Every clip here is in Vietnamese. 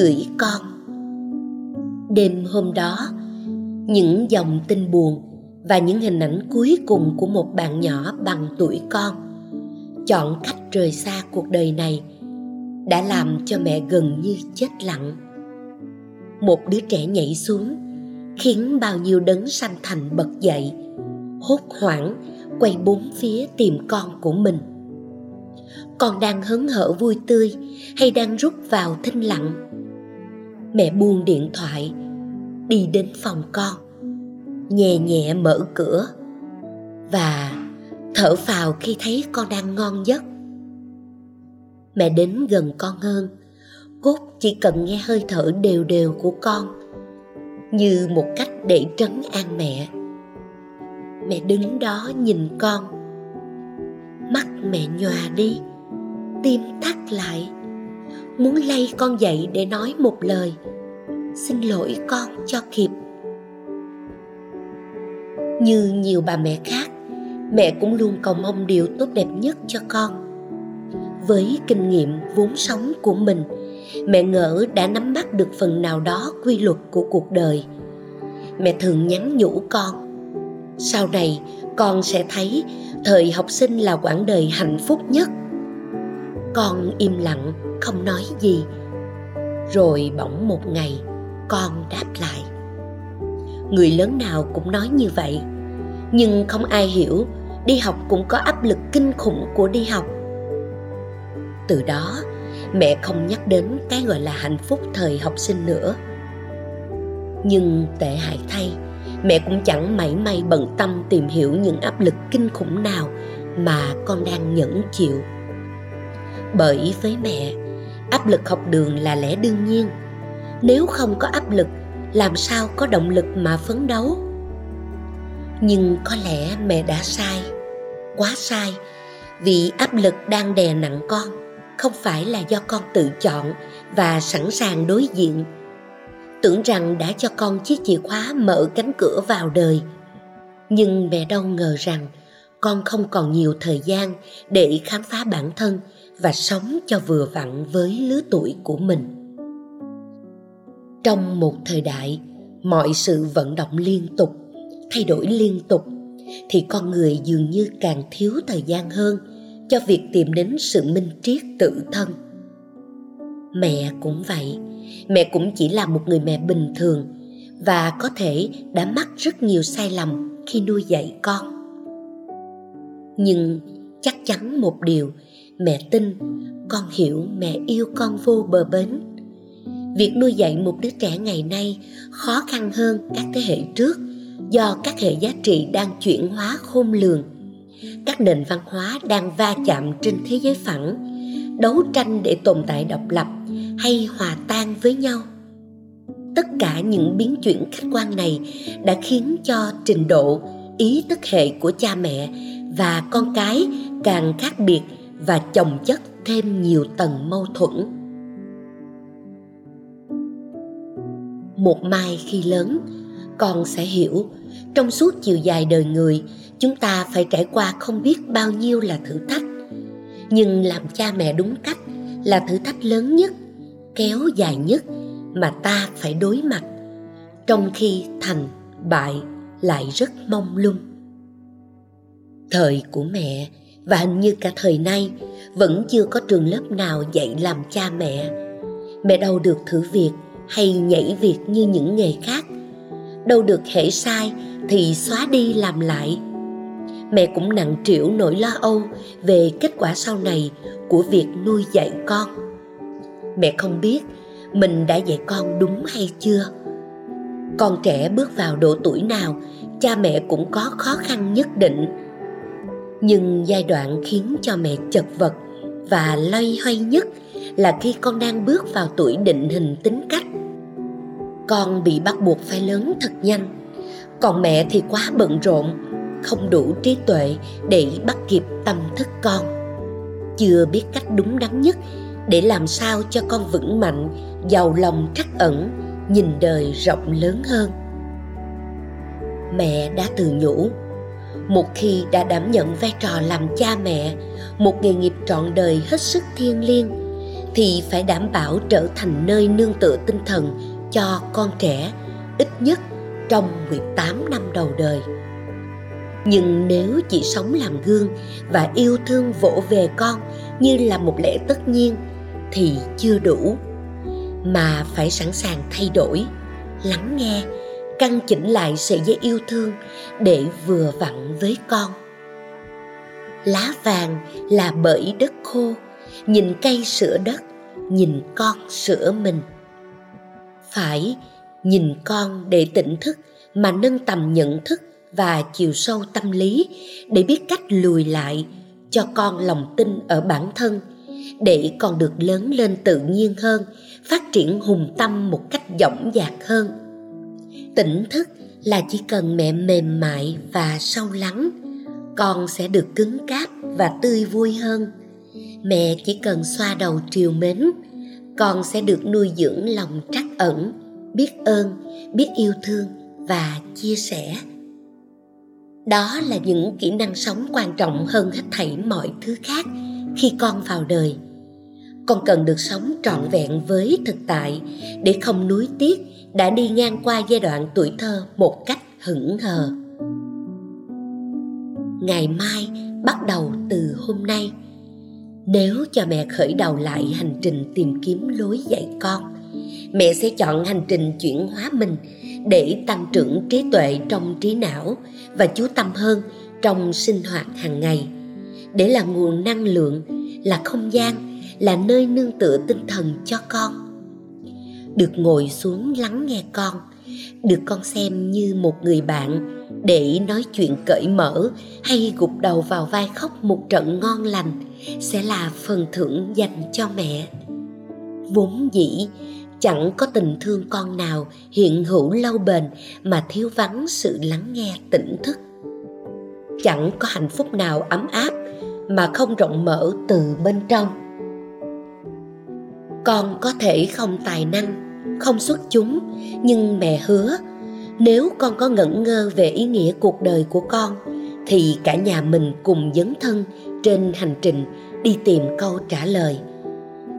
gửi con. Đêm hôm đó, những dòng tin buồn và những hình ảnh cuối cùng của một bạn nhỏ bằng tuổi con chọn cách rời xa cuộc đời này đã làm cho mẹ gần như chết lặng. Một đứa trẻ nhảy xuống, khiến bao nhiêu đấng sanh thành bật dậy, hốt hoảng quay bốn phía tìm con của mình. Con đang hớn hở vui tươi hay đang rút vào thinh lặng? Mẹ buông điện thoại, đi đến phòng con, nhẹ nhẹ mở cửa và thở phào khi thấy con đang ngon giấc. Mẹ đến gần con hơn, cốt chỉ cần nghe hơi thở đều đều của con, như một cách để trấn an mẹ. Mẹ đứng đó nhìn con, mắt mẹ nhòa đi, tim thắt lại muốn lay con dậy để nói một lời. Xin lỗi con cho kịp. Như nhiều bà mẹ khác, mẹ cũng luôn cầu mong điều tốt đẹp nhất cho con. Với kinh nghiệm vốn sống của mình, mẹ ngỡ đã nắm bắt được phần nào đó quy luật của cuộc đời. Mẹ thường nhắn nhủ con, sau này con sẽ thấy thời học sinh là quãng đời hạnh phúc nhất con im lặng, không nói gì. Rồi bỗng một ngày, con đáp lại. Người lớn nào cũng nói như vậy. Nhưng không ai hiểu, đi học cũng có áp lực kinh khủng của đi học. Từ đó, mẹ không nhắc đến cái gọi là hạnh phúc thời học sinh nữa. Nhưng tệ hại thay, mẹ cũng chẳng mảy may bận tâm tìm hiểu những áp lực kinh khủng nào mà con đang nhẫn chịu bởi với mẹ. Áp lực học đường là lẽ đương nhiên. Nếu không có áp lực, làm sao có động lực mà phấn đấu? Nhưng có lẽ mẹ đã sai, quá sai, vì áp lực đang đè nặng con, không phải là do con tự chọn và sẵn sàng đối diện. Tưởng rằng đã cho con chiếc chìa khóa mở cánh cửa vào đời, nhưng mẹ đâu ngờ rằng con không còn nhiều thời gian để khám phá bản thân và sống cho vừa vặn với lứa tuổi của mình. Trong một thời đại, mọi sự vận động liên tục, thay đổi liên tục, thì con người dường như càng thiếu thời gian hơn cho việc tìm đến sự minh triết tự thân. Mẹ cũng vậy, mẹ cũng chỉ là một người mẹ bình thường và có thể đã mắc rất nhiều sai lầm khi nuôi dạy con. Nhưng chắc chắn một điều mẹ tin, con hiểu mẹ yêu con vô bờ bến. Việc nuôi dạy một đứa trẻ ngày nay khó khăn hơn các thế hệ trước do các hệ giá trị đang chuyển hóa khôn lường. Các nền văn hóa đang va chạm trên thế giới phẳng, đấu tranh để tồn tại độc lập hay hòa tan với nhau. Tất cả những biến chuyển khách quan này đã khiến cho trình độ, ý thức hệ của cha mẹ và con cái càng khác biệt và chồng chất thêm nhiều tầng mâu thuẫn. Một mai khi lớn, con sẽ hiểu, trong suốt chiều dài đời người, chúng ta phải trải qua không biết bao nhiêu là thử thách. Nhưng làm cha mẹ đúng cách là thử thách lớn nhất, kéo dài nhất mà ta phải đối mặt. Trong khi thành bại lại rất mong lung. Thời của mẹ và hình như cả thời nay, vẫn chưa có trường lớp nào dạy làm cha mẹ. Mẹ đâu được thử việc hay nhảy việc như những nghề khác. Đâu được hễ sai thì xóa đi làm lại. Mẹ cũng nặng trĩu nỗi lo âu về kết quả sau này của việc nuôi dạy con. Mẹ không biết mình đã dạy con đúng hay chưa. Con trẻ bước vào độ tuổi nào, cha mẹ cũng có khó khăn nhất định nhưng giai đoạn khiến cho mẹ chật vật và loay hoay nhất là khi con đang bước vào tuổi định hình tính cách. Con bị bắt buộc phải lớn thật nhanh. Còn mẹ thì quá bận rộn, không đủ trí tuệ để bắt kịp tâm thức con. Chưa biết cách đúng đắn nhất để làm sao cho con vững mạnh, giàu lòng trắc ẩn, nhìn đời rộng lớn hơn. Mẹ đã tự nhủ một khi đã đảm nhận vai trò làm cha mẹ một nghề nghiệp trọn đời hết sức thiêng liêng thì phải đảm bảo trở thành nơi nương tựa tinh thần cho con trẻ ít nhất trong 18 năm đầu đời. Nhưng nếu chỉ sống làm gương và yêu thương vỗ về con như là một lẽ tất nhiên thì chưa đủ mà phải sẵn sàng thay đổi, lắng nghe, căn chỉnh lại sợi dây yêu thương để vừa vặn với con. Lá vàng là bởi đất khô, nhìn cây sửa đất, nhìn con sửa mình. Phải nhìn con để tỉnh thức mà nâng tầm nhận thức và chiều sâu tâm lý để biết cách lùi lại cho con lòng tin ở bản thân để con được lớn lên tự nhiên hơn phát triển hùng tâm một cách dõng dạc hơn tỉnh thức là chỉ cần mẹ mềm mại và sâu lắng, con sẽ được cứng cáp và tươi vui hơn. Mẹ chỉ cần xoa đầu triều mến, con sẽ được nuôi dưỡng lòng trắc ẩn, biết ơn, biết yêu thương và chia sẻ. Đó là những kỹ năng sống quan trọng hơn hết thảy mọi thứ khác khi con vào đời. Con cần được sống trọn vẹn với thực tại để không nuối tiếc đã đi ngang qua giai đoạn tuổi thơ một cách hững hờ. Ngày mai bắt đầu từ hôm nay, nếu cho mẹ khởi đầu lại hành trình tìm kiếm lối dạy con, mẹ sẽ chọn hành trình chuyển hóa mình để tăng trưởng trí tuệ trong trí não và chú tâm hơn trong sinh hoạt hàng ngày. Để là nguồn năng lượng, là không gian, là nơi nương tựa tinh thần cho con được ngồi xuống lắng nghe con, được con xem như một người bạn để nói chuyện cởi mở hay gục đầu vào vai khóc một trận ngon lành sẽ là phần thưởng dành cho mẹ. Vốn dĩ, chẳng có tình thương con nào hiện hữu lâu bền mà thiếu vắng sự lắng nghe tỉnh thức. Chẳng có hạnh phúc nào ấm áp mà không rộng mở từ bên trong con có thể không tài năng, không xuất chúng, nhưng mẹ hứa, nếu con có ngẩn ngơ về ý nghĩa cuộc đời của con, thì cả nhà mình cùng dấn thân trên hành trình đi tìm câu trả lời.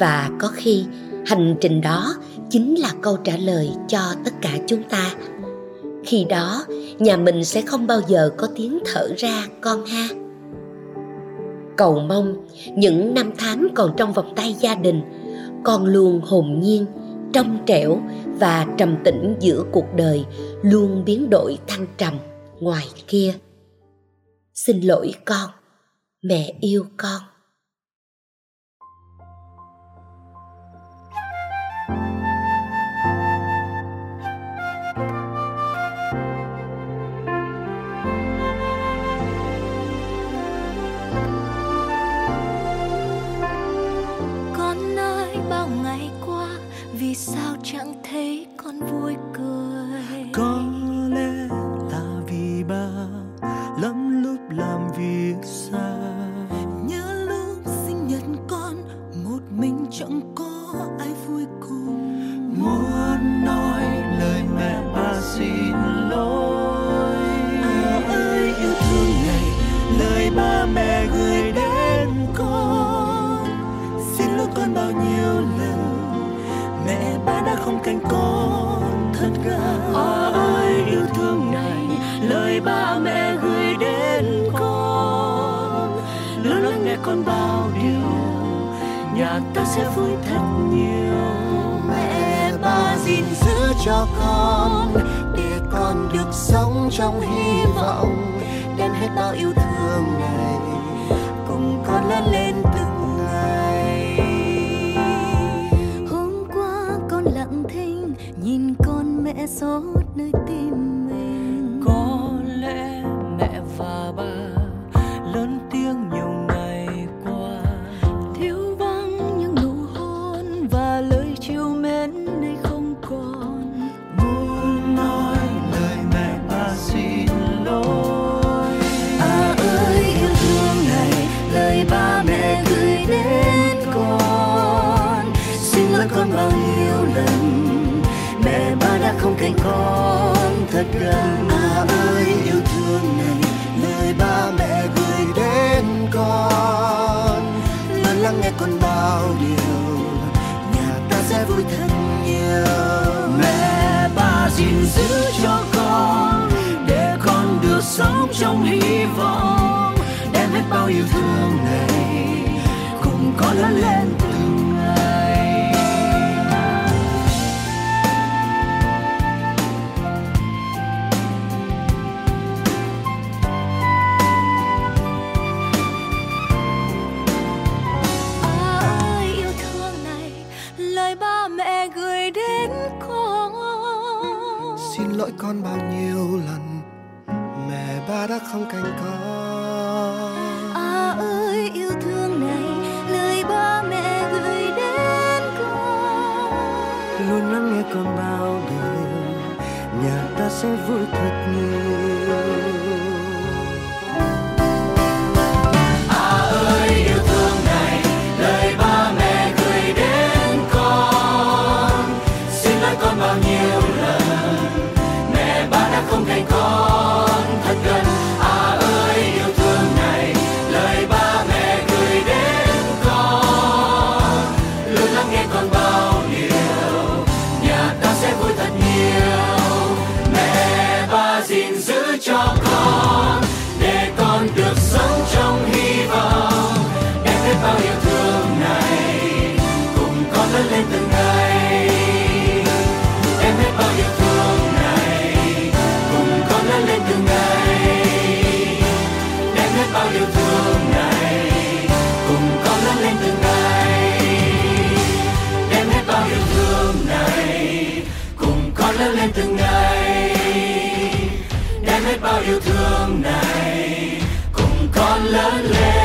Và có khi, hành trình đó chính là câu trả lời cho tất cả chúng ta. Khi đó, nhà mình sẽ không bao giờ có tiếng thở ra, con ha. Cầu mong những năm tháng còn trong vòng tay gia đình con luôn hồn nhiên, trong trẻo và trầm tĩnh giữa cuộc đời luôn biến đổi thăng trầm ngoài kia. Xin lỗi con, mẹ yêu con. chẳng thấy con vui không canh con thật ra ơi yêu thương này, lời ba mẹ gửi đến con. Lớn lắng nghe con bao điều, nhà ta sẽ vui thật nhiều. Mẹ ba gìn giữ cho con, để con được sống trong hy vọng. Đem hết bao yêu thương này, cùng con lớn lên từng ngày. Con hãy con thật gần. Ba ơi yêu thương này lời ba mẹ gửi đến con. Luôn lắng nghe con bao điều nhà ta sẽ vui thật nhiều. Mẹ ba gìn giữ cho con để con được sống trong hy vọng. Đem hết bao yêu thương luôn lắng nghe con bao điều nhà ta sẽ vui thật nhiều. yêu thương này cùng con lớn lên.